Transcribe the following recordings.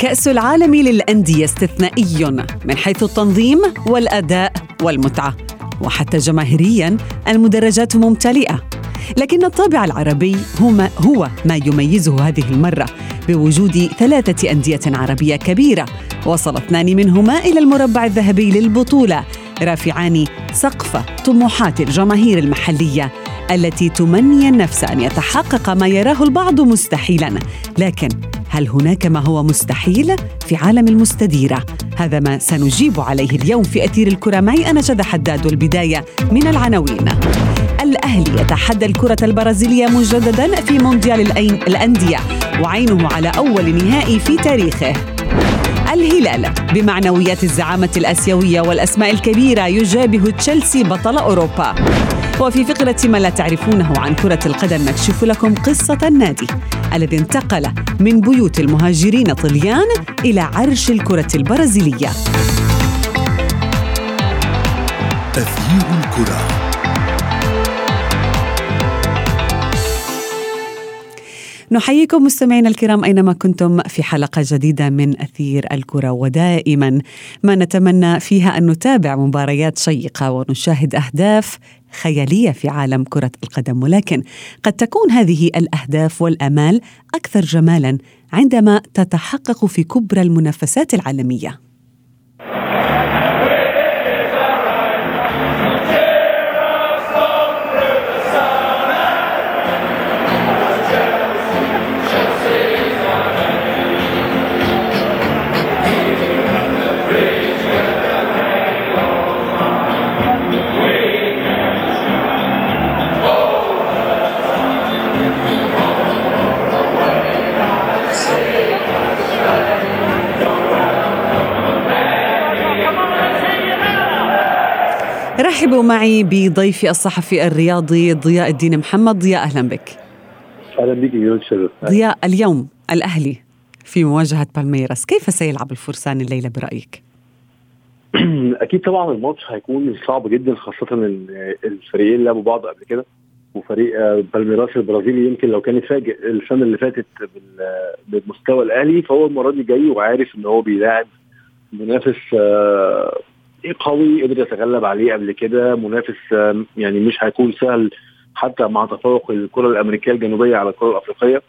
كأس العالم للأندية استثنائي من حيث التنظيم والأداء والمتعة وحتى جماهيريا المدرجات ممتلئة. لكن الطابع العربي هو هو ما يميزه هذه المرة بوجود ثلاثة أندية عربية كبيرة وصل اثنان منهما إلى المربع الذهبي للبطولة رافعان سقف طموحات الجماهير المحلية التي تمني النفس أن يتحقق ما يراه البعض مستحيلا. لكن هل هناك ما هو مستحيل في عالم المستديرة؟ هذا ما سنجيب عليه اليوم في أثير الكرة. معي أنا شذى حداد والبداية من العناوين. الأهلي يتحدى الكرة البرازيلية مجددا في مونديال الأندية وعينه على أول نهائي في تاريخه. الهلال بمعنويات الزعامة الأسيوية والأسماء الكبيرة يجابه تشيلسي بطل أوروبا. وفي فقرة ما لا تعرفونه عن كرة القدم نكشف لكم قصة النادي. الذي انتقل من بيوت المهاجرين طليان إلى عرش الكرة البرازيلية. تغيير الكرة. نحييكم مستمعينا الكرام أينما كنتم في حلقة جديدة من أثير الكرة ودائما ما نتمنى فيها أن نتابع مباريات شيقة ونشاهد أهداف خيالية في عالم كرة القدم ولكن قد تكون هذه الأهداف والأمال أكثر جمالا عندما تتحقق في كبرى المنافسات العالمية. معي بضيفي الصحفي الرياضي ضياء الدين محمد. ضياء أهلا بك. أهلا بك ضياء اليوم الأهلي في مواجهة بالميراس. كيف سيلعب الفرسان الليلة برأيك؟ أكيد طبعا الماتش هيكون صعب جدا خاصة إن الفريقين لعبوا بعض قبل كده. وفريق بالميراس البرازيلي يمكن لو كان اتفاجئ السنة اللي فاتت بالمستوى الأهلي فهو المرة دي جاي وعارف إن هو بيلاعب منافس قوي قدر يتغلب عليه قبل كده؟ منافس يعني مش هيكون سهل حتى مع تفوق الكرة الأمريكية الجنوبية على الكرة الأفريقية.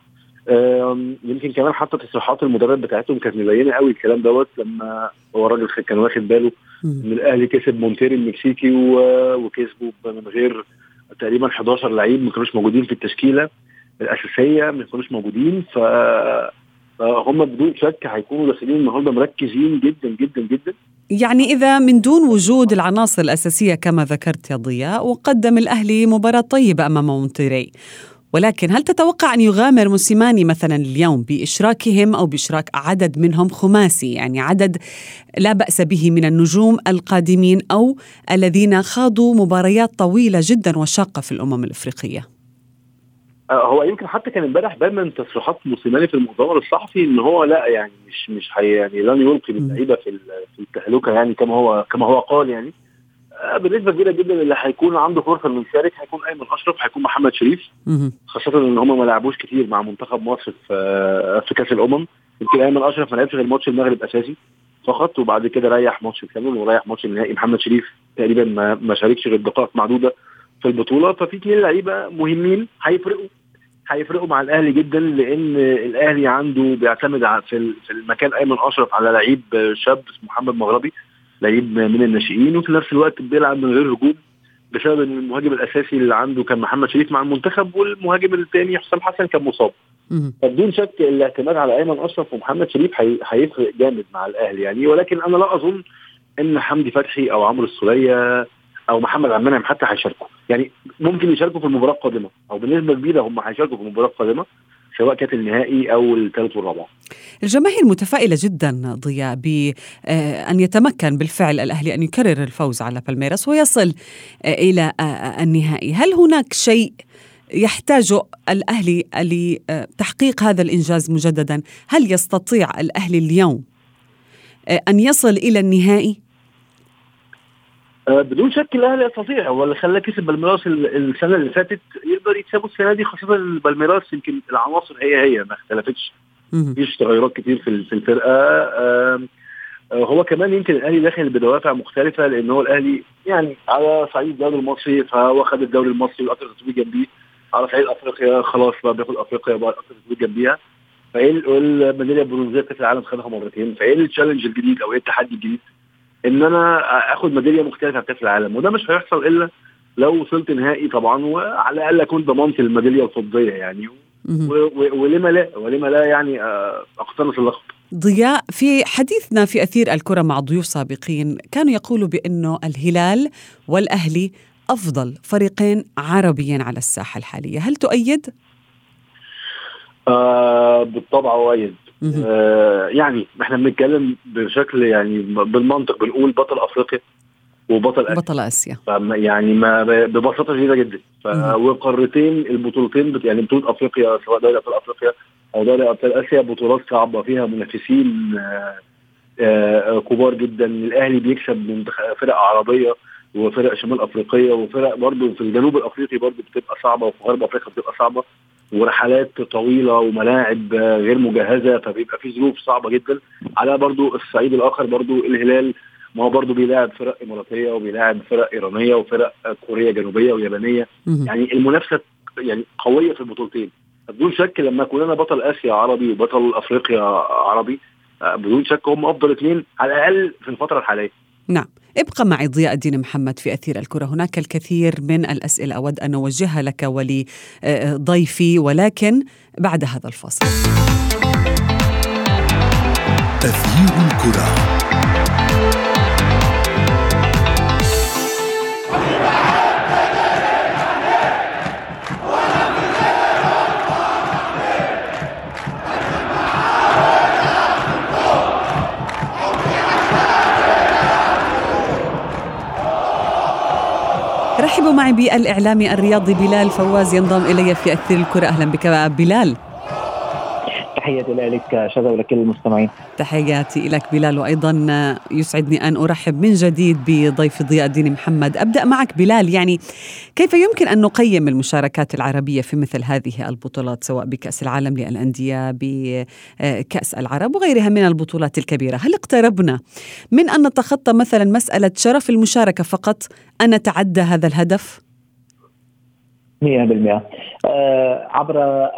يمكن كمان حتى تصريحات المدرب بتاعتهم كانت مبينة قوي الكلام دوت لما هو الراجل كان واخد باله ان الأهلي كسب مونتيري المكسيكي وكسبه من غير تقريبا 11 لعيب ما كانوش موجودين في التشكيلة الأساسية ما كانوش موجودين. ف فهم بدون شك هيكونوا داخلين النهارده مركزين جدا جدا جدا. يعني إذا من دون وجود العناصر الأساسية كما ذكرت يا ضياء وقدم الأهلي مباراة طيبة أمام مونتيري ولكن هل تتوقع أن يغامر موسيماني مثلا اليوم بإشراكهم أو بإشراك عدد منهم خماسي؟ يعني عدد لا بأس به من النجوم القادمين أو الذين خاضوا مباريات طويلة جدا وشاقة في الأمم الإفريقية. هو يمكن حتى كان امبارح بان من تصريحات موسيماني في المؤتمر الصحفي إن هو لا يعني مش مش حي يعني لن يلقي باللعيبه في في التهلكة يعني كما هو كما هو قال يعني. آه، بنسبة كبيرة جدا اللي هيكون عنده فرصة إنه يشارك هيكون أيمن أشرف هيكون محمد شريف. خاصة إن هم ما لعبوش كتير مع منتخب مصر في آه، في كأس الأمم. يمكن أيمن أشرف ما لعبش غير ماتش المغرب أساسي فقط وبعد كده ريح ماتش الكامل وريح ماتش النهائي. محمد شريف تقريبا ما ما شاركش غير دقائق معدودة في البطولة. ففي اثنين لعيبة مهمين هيفرقوا. هيفرقوا مع الأهلي جدا لأن الأهلي عنده بيعتمد في ال- في المكان أيمن أشرف على لعيب شاب اسمه محمد مغربي لعيب من الناشئين وفي نفس الوقت بيلعب من غير هجوم بسبب إن المهاجم الأساسي اللي عنده كان محمد شريف مع المنتخب والمهاجم الثاني حسام حسن كان مصاب. فبدون شك الاعتماد على أيمن أشرف ومحمد شريف هي- هيفرق جامد مع الأهلي يعني ولكن أنا لا أظن إن حمدي فتحي أو عمرو السولية أو محمد عبد المنعم حتى هيشاركوا. يعني ممكن يشاركوا في المباراة القادمة. أو بنسبه كبيرة هم هيشاركوا في المباراة القادمة سواء كانت النهائي أو الثالث والرابع. الجماهير متفائلة جدا ضياء بأن يتمكن بالفعل الأهلي أن يكرر الفوز على بالميراس ويصل آه، إلى آه، آه، النهائي. هل هناك شيء يحتاجه الأهلي لتحقيق هذا الإنجاز مجددا؟ هل يستطيع الأهلي اليوم آه، أن يصل إلى النهائي؟ آه، بدون شك الاهلي يستطيع. هو اللي خلاه كسب بالميراس ال- السنة اللي فاتت. يقدر يكسبه السنة دي خاصة بالميراس. يمكن العناصر هي هي ما اختلفتش. مفيش تغيرات كتير في ال- في الفرقة. آه، هو كمان يمكن الأهلي داخل بدوافع مختلفة لأن هو الأهلي يعني على صعيد الدوري المصري فهو خد الدوري المصري والاكثر تتويج جنبيه. على صعيد أفريقيا خلاص بقى بياخد أفريقيا بقى الاكثر تتويج جنبيها. فإيه ال- الميدالية البرونزية في العالم خدها مرتين. فإيه التشالنج الجديد أو إيه التحدي الجديد؟ إن أنا آخد ميدالية مختلفة في كأس العالم وده مش هيحصل إلا لو وصلت نهائي طبعا وعلى الأقل أكون ضمنت الميدالية الفضية يعني ولما لا ولما لا يعني آه، أقتنص اللقب ضياء في حديثنا في أثير الكرة مع ضيوف سابقين كانوا يقولوا بأنه الهلال والأهلي أفضل فريقين عربيا على الساحة الحالية هل تؤيد؟ آه بالطبع أؤيد. آه يعني إحنا بنتكلم بشكل يعني بالمنطق بنقول بطل أفريقيا وبطل آسيا. بطل فما- يعني ما ببساطة شديدة جدا. وقارتين البطولتين بت- يعني بطولة أفريقيا سواء دوري أبطال أفريقيا أو دوري أبطال آسيا بطولات صعبة فيها منافسين آه، آه، كبار جدا. الأهلي بيكسب منتخ- فرق عربية وفرق شمال أفريقية وفرق برضه في الجنوب الأفريقي برضه بتبقى صعبة وفي غرب أفريقيا بتبقى صعبة. ورحلات طويلة وملاعب غير مجهزة فبيبقى في ظروف صعبة جدا. على برضه الصعيد الآخر برضه الهلال ما هو برضه بيلاعب فرق إماراتية وبيلاعب فرق إيرانية وفرق كوريه جنوبية ويابانية. يعني المنافسة يعني قوية في البطولتين. بدون شك لما اكون أنا بطل آسيا عربي وبطل أفريقيا عربي بدون شك هم أفضل اثنين على الأقل في الفترة الحالية. نعم. ابقى معي ضياء الدين محمد في أثير الكرة. هناك الكثير من الأسئلة أود أن أوجهها لك ولضيفي ولكن بعد هذا الفاصل. أثير الكرة. رحبوا معي بالإعلامي الرياضي بلال فواز ينضم إلي في أثير الكرة. أهلا بك بلال. تحياتي لك شذا ولكل المستمعين. تحياتي لك بلال وأيضا يسعدني أن أرحب من جديد بضيف ضياء الدين محمد. أبدأ معك بلال يعني كيف يمكن أن نقيم المشاركات العربية في مثل هذه البطولات سواء بكأس العالم للأندية بكأس العرب وغيرها من البطولات الكبيرة؟ هل اقتربنا من أن نتخطى مثلا مسألة شرف المشاركة فقط أن نتعدى هذا الهدف؟ 100% آه عبر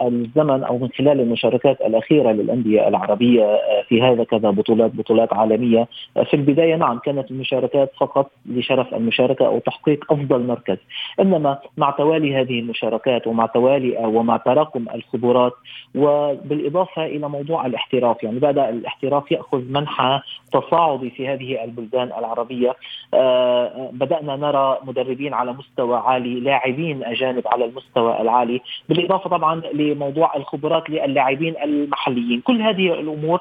الزمن أو من خلال المشاركات الأخيرة للأندية العربية آه في هذا كذا بطولات بطولات عالمية. آه في البداية نعم كانت المشاركات فقط لشرف المشاركة أو تحقيق أفضل مركز. إنما مع توالي هذه المشاركات ومع توالي ومع تراكم الخبرات وبالإضافة إلى موضوع الاحتراف يعني بدأ الاحتراف يأخذ منحى تصاعدي في هذه البلدان العربية. بدأنا نرى مدربين على مستوى عالي لاعبين أجانب على المستوى العالي بالإضافة طبعا لموضوع الخبرات للاعبين المحليين. كل هذه الأمور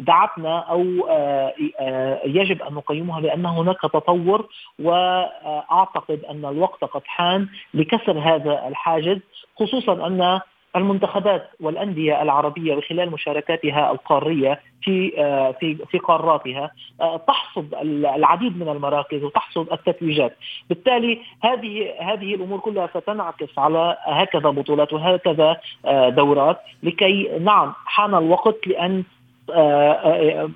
دعتنا أو يجب أن نقيمها بان هناك تطور وأعتقد أن الوقت قد حان لكسر هذا الحاجز خصوصا أن المنتخبات والأندية العربية بخلال مشاركاتها القارية في في في قاراتها تحصد العديد من المراكز وتحصد التتويجات، بالتالي هذه هذه الأمور كلها ستنعكس على هكذا بطولات وهكذا دورات لكي نعم حان الوقت لأن آه، آه،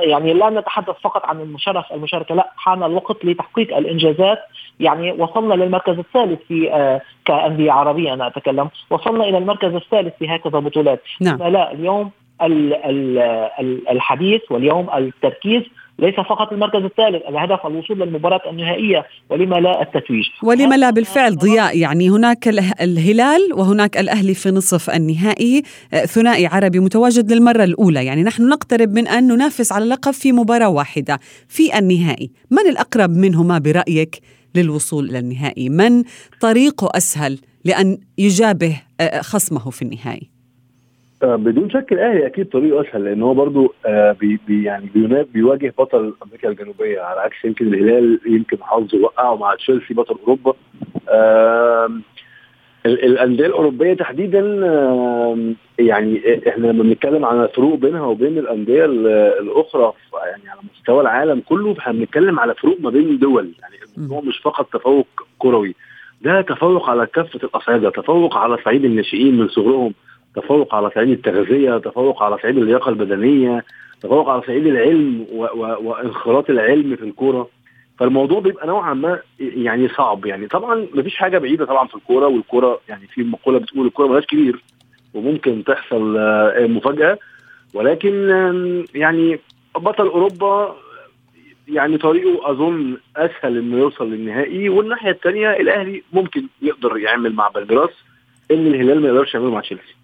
يعني لا نتحدث فقط عن المشرف المشاركة لا حان الوقت لتحقيق الإنجازات. يعني وصلنا للمركز الثالث في كأندية عربية أنا أتكلم. وصلنا إلى المركز الثالث في هكذا بطولات. نعم. لا اليوم الحديث واليوم التركيز ليس فقط المركز الثالث الهدف الوصول للمباراة النهائية ولما لا التتويج. ولما لا بالفعل ضياء يعني هناك الهلال وهناك الأهلي في نصف النهائي آه، ثنائي عربي متواجد للمرة الأولى. يعني نحن نقترب من أن ننافس على اللقب في مباراة واحدة في النهائي. من الأقرب منهما برأيك؟ للوصول إلى النهائي. من طريقه أسهل لأن يجابه آه، خصمه في النهائي؟ آه، بدون شك الأهلي أكيد طريقه أسهل لأن هو برضه آه، بي يعني بيواجه بطل أمريكا الجنوبية على عكس يمكن الهلال يمكن حظه وقعه مع تشيلسي بطل أوروبا. الأندية الأوروبية تحديدا يعني إحنا لما بنتكلم عن فروق بينها وبين الأندية الأخرى يعني على مستوى العالم كله فإحنا بنتكلم على فروق ما بين الدول يعني الموضوع مش فقط تفوق كروي. ده تفوق على كافة الأصعدة تفوق على صعيد الناشئين من صغرهم تفوق على صعيد التغذية، تفوق على صعيد اللياقة البدنية، تفوق على صعيد العلم وإنخراط العلم في الكورة. فالموضوع بيبقى نوعا ما يعني صعب. يعني طبعا مفيش حاجة بعيدة طبعا في الكورة والكورة يعني في مقولة بتقول الكورة ملهاش كبير وممكن تحصل آه، مفاجأة. ولكن يعني بطل أوروبا يعني طريقه أظن أسهل إنه يوصل للنهائي. والناحية الثانية الأهلي ممكن يقدر يعمل مع بالميراس إن الهلال ما يقدرش يعمله مع تشيلسي.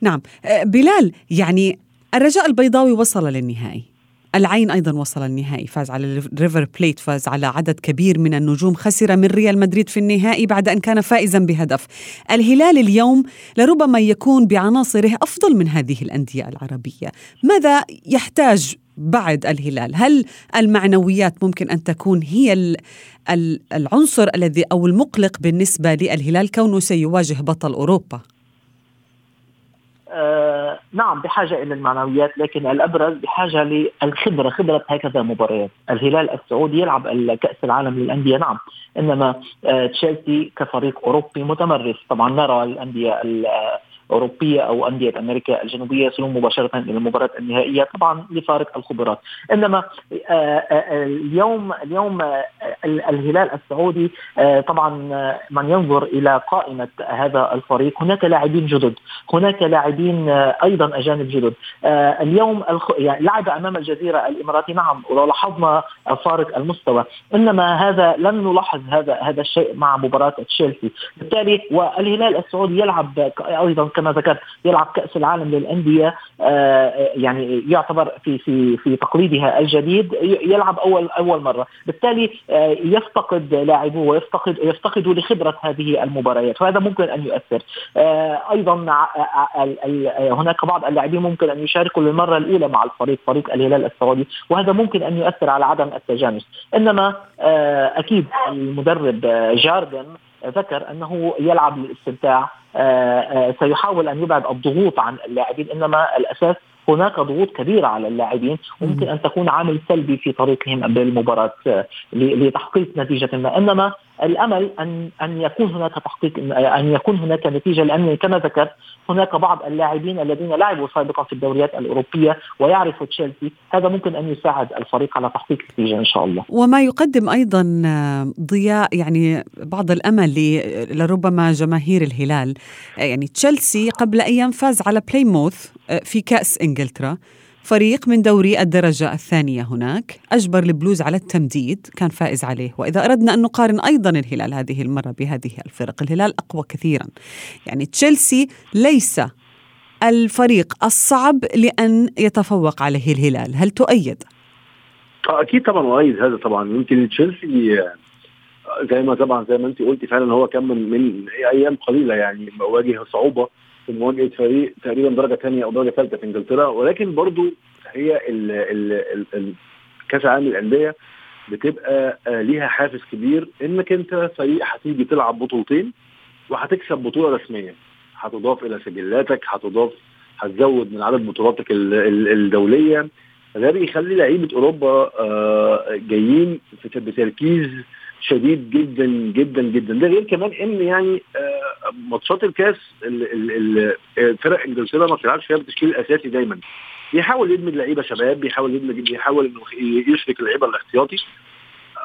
نعم. أه، بلال يعني الرجاء البيضاوي وصل للنهائي. العين أيضا وصل النهائي فاز على ريفر بليت فاز على عدد كبير من النجوم خسر من ريال مدريد في النهائي بعد أن كان فائزا بهدف. الهلال اليوم لربما يكون بعناصره أفضل من هذه الأندية العربية. ماذا يحتاج بعد الهلال؟ هل المعنويات ممكن أن تكون هي العنصر الذي أو المقلق بالنسبة للهلال كونه سيواجه بطل أوروبا؟ آه نعم بحاجة إلى المعنويات لكن الأبرز بحاجة للخبرة خبرة هكذا مباريات. الهلال السعودي يلعب كأس العالم للأندية نعم. إنما آه تشيلسي كفريق أوروبي متمرس. طبعا نرى الأندية اوروبيه أو أندية أمريكا الجنوبية يصلون مباشرة إلى المباراة النهائية طبعا لفارق الخبرات. إنما آه، آه، اليوم اليوم آه، الهلال السعودي طبعا من ينظر إلى قائمة هذا الفريق. هناك لاعبين جدد هناك لاعبين أيضا أجانب جدد. اليوم يعني لعب أمام الجزيرة الإماراتي نعم ولو لاحظنا فارق المستوى. إنما هذا لن نلاحظ هذا هذا الشيء مع مباراة تشيلسي. بالتالي والهلال السعودي يلعب أيضا كما ذكرت يلعب كأس العالم للأندية آه، يعني يعتبر في في في تقليدها الجديد يلعب أول أول مرة. بالتالي آه، يفتقد لاعبوه ويفتقد يفتقدوا لخبرة هذه المباريات وهذا ممكن أن يؤثر. آه، أيضا هناك بعض اللاعبين ممكن أن يشاركوا للمرة الأولى مع الفريق فريق الهلال السعودي وهذا ممكن أن يؤثر على عدم التجانس. إنما أكيد المدرب جاردن ذكر أنه يلعب للاستمتاع. آه، آه، سيحاول أن يبعد الضغوط عن اللاعبين إنما الأساس هناك ضغوط كبيرة على اللاعبين وممكن أن تكون عامل سلبي في طريقهم بالمباراه آه، لتحقيق نتيجة ما. إنما الأمل ان أن يكون هناك تحقيق أن يكون هناك نتيجة لأن كما ذكرت هناك بعض اللاعبين الذين لعبوا سابقا في الدوريات الأوروبية ويعرفوا تشيلسي. هذا ممكن أن يساعد الفريق على تحقيق نتيجه إن شاء الله. وما يقدم أيضا ضياء يعني بعض الأمل لربما جماهير الهلال. يعني تشيلسي قبل أيام فاز على بلايموث في كأس إنجلترا. فريق من دوري الدرجة الثانية هناك. أجبر البلوز على التمديد كان فائز عليه. وإذا أردنا أن نقارن أيضا الهلال هذه المرة بهذه الفرق الهلال أقوى كثيرا. يعني تشيلسي ليس الفريق الصعب لأن يتفوق عليه الهلال. هل تؤيد؟ آه، أكيد طبعا أؤيد هذا طبعا. يمكن تشيلسي آه، زي ما طبعا زي ما أنت قلتي فعلا هو كان من, من أيام قليلة يعني واجه صعوبة. في مواجهه فريق تقريبا درجة ثانية أو درجة ثالثه في إنجلترا ولكن برضو هي كأس العالم للأندية بتبقى آه، ليها حافز كبير إنك أنت فريق هتيجي تلعب بطولتين وهتكسب بطولة رسمية. هتضاف إلى سجلاتك هتضاف هتزود من عدد بطولاتك ال- ال- الدولية. فده بيخلي لعيبة أوروبا آه، جايين بتركيز شديد جدا جدا جدا. ده غير كمان إن يعني آه، ماتشات الكاس ال- ال- ال- فرق انجلترا ما بتلعبش فيها بالتشكيل الأساسي دايما. بيحاول يدمج لعيبة شباب بيحاول يدمج بيحاول إنه يشرك اللعيبة الاحتياطي.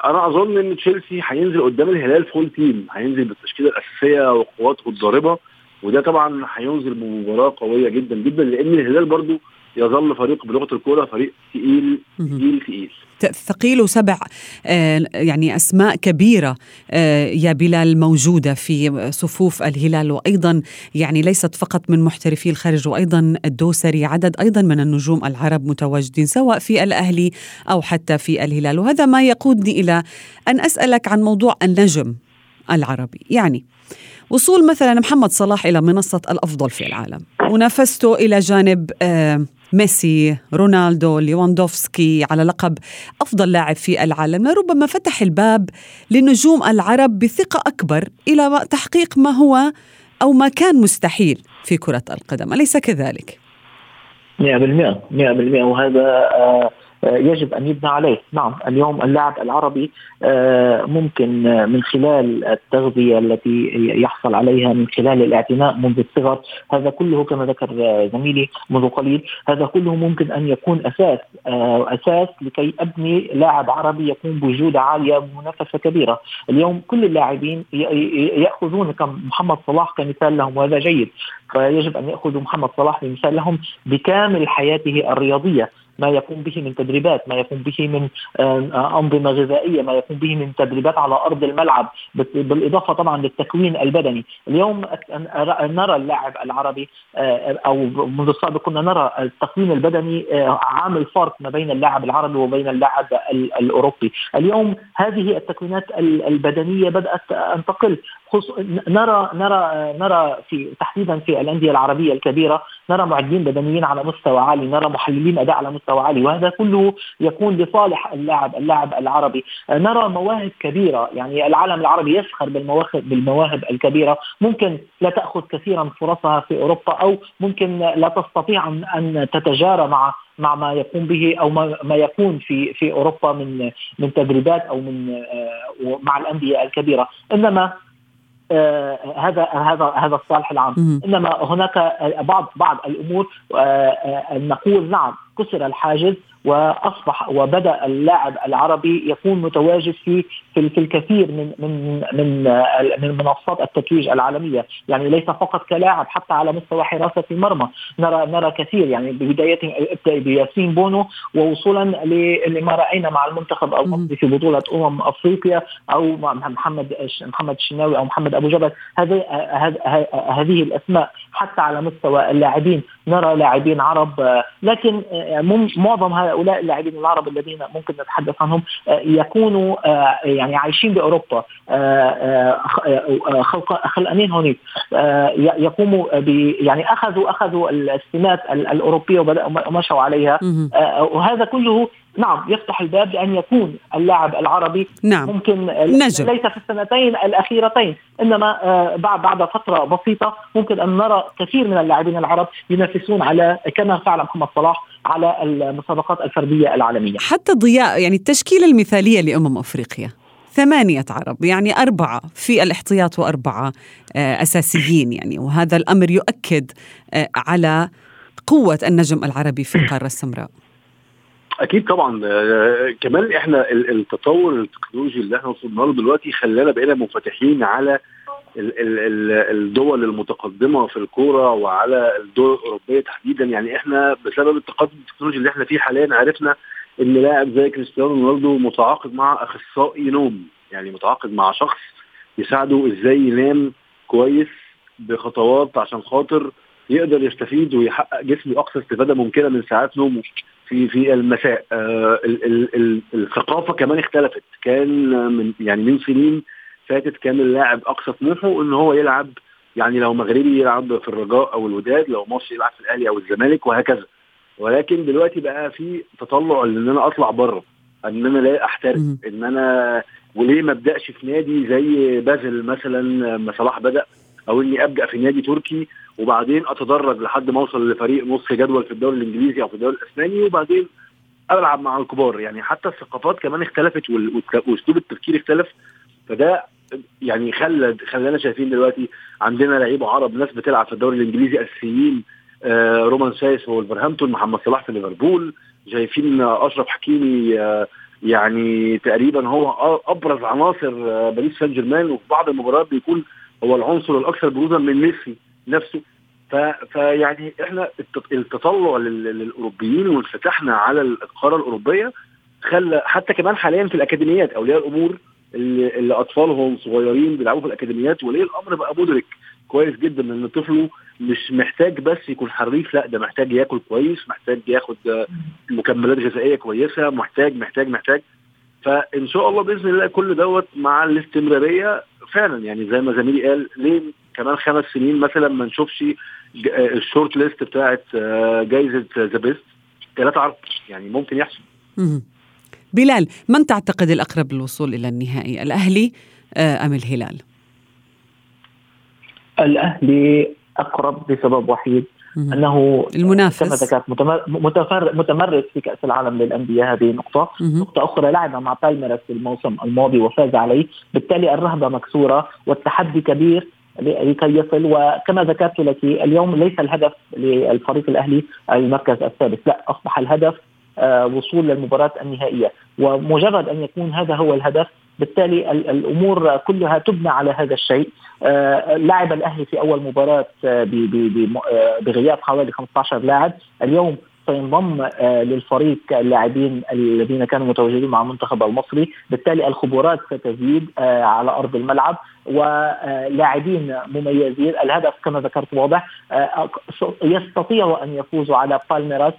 أنا أظن إن تشيلسي هينزل قدام الهلال full team هينزل بالتشكيلة الأساسية وقواته الضاربة. وده طبعا هينزل بمباراة قوية جدا جدا لأن الهلال برضو يظل فريق بلغة الكورة فريق تقيل تقيل تقيل. ت- ثقيل وسبع آه، يعني أسماء كبيرة آه، يا بلال موجودة في صفوف الهلال وأيضا يعني ليست فقط من محترفي الخارج وأيضا الدوسري عدد أيضا من النجوم العرب متواجدين سواء في الأهلي أو حتى في الهلال. وهذا ما يقودني إلى أن أسألك عن موضوع النجم العربي. يعني وصول مثلا محمد صلاح إلى منصة الأفضل في العالم. منافسته إلى جانب آه، ميسي رونالدو ليواندوفسكي على لقب أفضل لاعب في العالم. لربما فتح الباب لنجوم العرب بثقة أكبر إلى تحقيق ما هو أو ما كان مستحيل في كرة القدم. أليس كذلك؟ 100% 100% وهذا آه، يجب أن يبنى عليه، نعم اليوم اللاعب العربي آه، ممكن آه، من خلال التغذية التي يحصل عليها من خلال الاعتناء منذ الصغر، هذا كله كما ذكر آه، زميلي منذ قليل، هذا كله ممكن أن يكون أساس أساس لكي أبني لاعب عربي يكون بجوده عالية ومنافسة كبيرة، اليوم كل اللاعبين يأخذون كمحمد صلاح كمثال لهم وهذا جيد، فيجب أن يأخذوا محمد صلاح كمثال لهم بكامل حياته الرياضية. ما يقوم به من تدريبات ما يقوم به من آه، أنظمة غذائية ما يقوم به من تدريبات على أرض الملعب بالإضافة طبعا للتكوين البدني اليوم نرى اللاعب العربي آه، أو منذ السابق كنا نرى التكوين البدني آه، عامل فرق ما بين اللاعب العربي وبين اللاعب ال- الأوروبي اليوم هذه التكوينات ال- البدنية بدأت أن تقل. نرى نرى نرى في تحديدا في الأندية العربية الكبيرة نرى معدين بدنيين على مستوى عالي نرى محللين أداء على مستوى عالي وهذا كله يكون لصالح اللاعب اللاعب العربي. نرى مواهب كبيرة يعني العالم العربي يسخر بالمواهب بالمواهب الكبيرة. ممكن لا تأخذ كثيرا فرصها في أوروبا أو ممكن لا تستطيع أن تتجارى مع مع ما يقوم به أو ما, ما يكون في في أوروبا من من تدريبات أو من آه، مع الأندية الكبيرة. إنما هذا هذا هذا الصالح العام. إنما هناك آه، بعض بعض الأمور آه، آه، نقول نعم كسر الحاجز وأصبح وبدأ اللاعب العربي يكون متواجد في في في الكثير من من من من منصات التتويج العالمية، يعني ليس فقط كلاعب حتى على مستوى حراسة المرمى، نرى نرى كثير. يعني ببداية بياسين بونو ووصولا لما رأينا مع المنتخب المصري في بطولة أمم أفريقيا أو مع محمد محمد الشناوي أو محمد أبو جبل. هذه هذه- الأسماء حتى على مستوى اللاعبين. نرى لاعبين عرب. لكن معظم هؤلاء اللاعبين العرب الذين ممكن نتحدث عنهم آه، يكونوا آه، يعني عايشين بأوروبا آه، خلقانين هناك يقوموا ب يعني اخذوا أخذوا السمات ال- الأوروبية وبدأوا مشوا عليها وهذا كله نعم يفتح الباب لأن يكون اللاعب العربي نعم. ممكن نجم. ليس في السنتين الأخيرتين إنما بعد بعد فترة بسيطة ممكن أن نرى كثير من اللاعبين العرب ينافسون على كما فعل محمد صلاح على المسابقات الفردية العالمية. حتى ضياء يعني التشكيلة المثالية لأمم أفريقيا ثمانية عرب يعني أربعة في الاحتياط وأربعة آه، أساسيين يعني. وهذا الأمر يؤكد آه، على قوة النجم العربي في القارة السمراء. أكيد طبعا آه، كمان إحنا ال- التطور التكنولوجي اللي إحنا وصلنا له دلوقتي خلانا بقينا منفتحين على الدول المتقدمة في الكورة وعلى الدول الأوروبية تحديدا. يعني إحنا بسبب التقدم التكنولوجي اللي إحنا فيه حاليا عرفنا إن لاعب زي كريستيانو رونالدو متعاقد مع أخصائي نوم. يعني متعاقد مع شخص يساعده إزاي ينام كويس بخطوات عشان خاطر يقدر يستفيد ويحقق جسمه أقصى استفادة ممكنة من ساعات نومه في في المساء. آه ال ال ال الثقافة كمان اختلفت. كان من يعني من سنين فاتت كان اللاعب أقصى طموحه إن هو يلعب يعني لو مغربي يلعب في الرجاء أو الوداد لو مصري يلعب في الأهلي أو الزمالك وهكذا. ولكن دلوقتي بقى في تطلع إن أنا أطلع بره إن أنا لا أحترف. إن أنا وليه ما أبدأش في نادي زي بازل مثلا لما صلاح بدأ أو إني أبدأ في نادي تركي وبعدين أتدرج لحد ما أوصل لفريق نص جدول في الدوري الإنجليزي أو في الدوري الإسباني وبعدين ألعب مع الكبار. يعني حتى الثقافات كمان اختلفت وأسلوب التفكير اختلف. فده يعني خلى خلانا شايفين دلوقتي عندنا لعيبه عرب ناس بتلعب في الدوري الإنجليزي أساسيين آه رومان سايس في ولفرهامبتون محمد صلاح في ليفربول شايفين أشرف حكيمي آه يعني تقريبا هو أبرز عناصر آه باريس سان جيرمان وفي بعض المباريات بيكون هو العنصر الأكثر بروزا من ميسي نفسه. فيعني إحنا التطلع للأوروبيين وانفتاحنا على القارة الأوروبية خلى حتى كمان حاليا في الأكاديميات أولياء الأمور اللي, اللي أطفالهم صغيرين بيلعبوا في الأكاديميات وليه الأمر بقى مدرك كويس جدا إن طفله مش محتاج بس يكون حريف لا ده محتاج ياكل كويس محتاج ياخد مكملات غذائية كويسة محتاج محتاج محتاج. فإن شاء الله بإذن الله كل دوت مع الاستمرارية فعلا. يعني زي ما زميلي قال ليه كمان خمس سنين مثلا ما نشوفش ال short list بتاعت جائزه The Best؟ ثلاثة عرب يعني ممكن يحصل. بلال من تعتقد الأقرب للوصول إلى النهائي الأهلي أم الهلال؟ الأهلي أقرب لسبب وحيد أنه المنافس. كما ذكرت متمرس في كأس العالم للأندية هذه نقطة، مم. نقطة أخرى لعب مع بالميراس في الموسم الماضي وفاز عليه، بالتالي الرهبة مكسورة والتحدي كبير لكي يصل. وكما ذكرت لك اليوم ليس الهدف للفريق الأهلي المركز الثالث، لا أصبح الهدف وصول للمباراة النهائية، ومجرد أن يكون هذا هو الهدف بالتالي الأمور كلها تبنى على هذا الشيء. لعب الأهلي في أول مباراة بغياب حوالي 15 لاعب. اليوم سينضم للفريق اللاعبين الذين كانوا متواجدين مع المنتخب المصري. بالتالي الخبرات ستزيد على أرض الملعب ولاعبين مميزين. الهدف كما ذكرت واضح يستطيعوا أن يفوزوا على بالميراس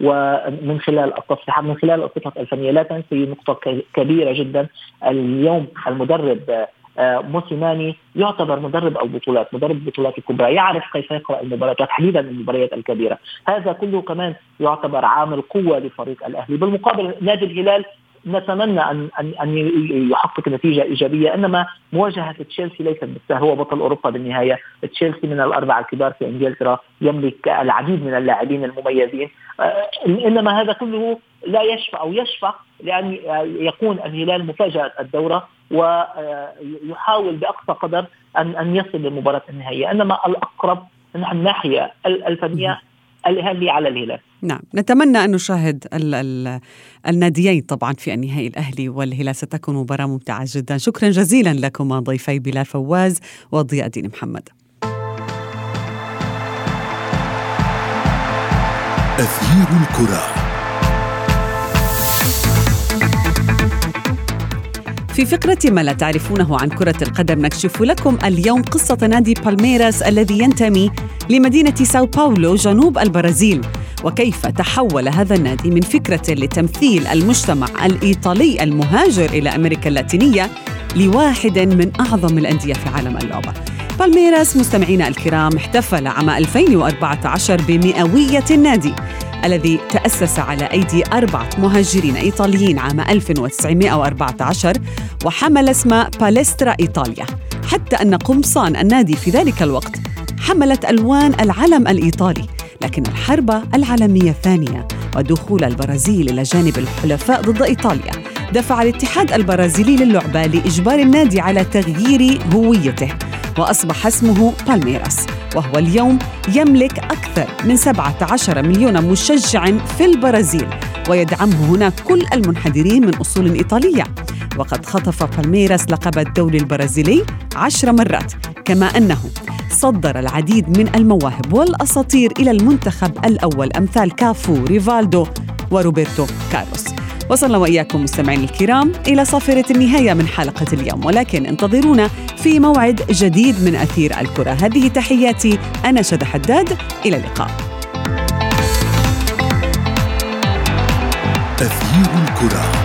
ومن خلال التصريحات من خلال الخطط الفنية. لا تنسي نقطة كبيرة جدا. اليوم المدرب موسيماني يعتبر مدرب البطولات مدرب البطولات الكبرى يعرف كيف يقرأ المباريات وتحديدا المباريات الكبيرة. هذا كله كمان يعتبر عامل قوة لفريق الأهلي. بالمقابل نادي الهلال نتمنى ان ان أن يحقق نتيجة إيجابية إنما مواجهة تشيلسي ليست بالسهل هو بطل أوروبا بالنهاية. تشيلسي من الأربعة الكبار في إنجلترا يملك العديد من اللاعبين المميزين. إنما هذا كله لا يشفع أو يشفع لأن يكون الهلال مفاجأة الدورة ويحاول بأقصى قدر ان أن يصل للمباراة النهائية. إنما الأقرب من الناحية الفنية الأهلي على الهلال. نعم. نتمنى أن نشاهد ال ال الناديين طبعا في النهائي الأهلي والهلال. ستكون مباراة ممتعة جدا. شكرا جزيلا لكما ضيفي بلال فواز وضياء الدين محمد. أثير الكرة. في فقرة ما لا تعرفونه عن كرة القدم نكشف لكم اليوم قصة نادي بالميراس الذي ينتمي لمدينة ساو باولو جنوب البرازيل. وكيف تحول هذا النادي من فكرة لتمثيل المجتمع الإيطالي المهاجر إلى أمريكا اللاتينية لواحد من أعظم الأندية في عالم اللعبة بالميراس مستمعينا الكرام احتفل عام 2014 بمئوية النادي الذي تأسس على أيدي أربعة مهاجرين إيطاليين عام 1914 وحمل اسم باليسترا إيطاليا. حتى أن قمصان النادي في ذلك الوقت حملت ألوان العلم الإيطالي لكن الحرب العالمية الثانية ودخول البرازيل إلى جانب الحلفاء ضد إيطاليا. دفع الاتحاد البرازيلي للعبة لإجبار النادي على تغيير هويته وأصبح اسمه بالميراس. وهو اليوم يملك أكثر من 17 مليون مشجع في البرازيل ويدعمه هناك كل المنحدرين من أصول إيطالية. وقد خطف بالميراس لقب الدوري البرازيلي عشر مرات كما أنه صدر العديد من المواهب والأساطير إلى المنتخب الأول أمثال كافو ريفالدو وروبرتو كارلوس وصلنا وإياكم مستمعين الكرام إلى صافرة النهاية من حلقة اليوم. ولكن انتظرونا في موعد جديد من أثير الكرة. هذه تحياتي أنا شد حداد. إلى اللقاء. أثير الكرة.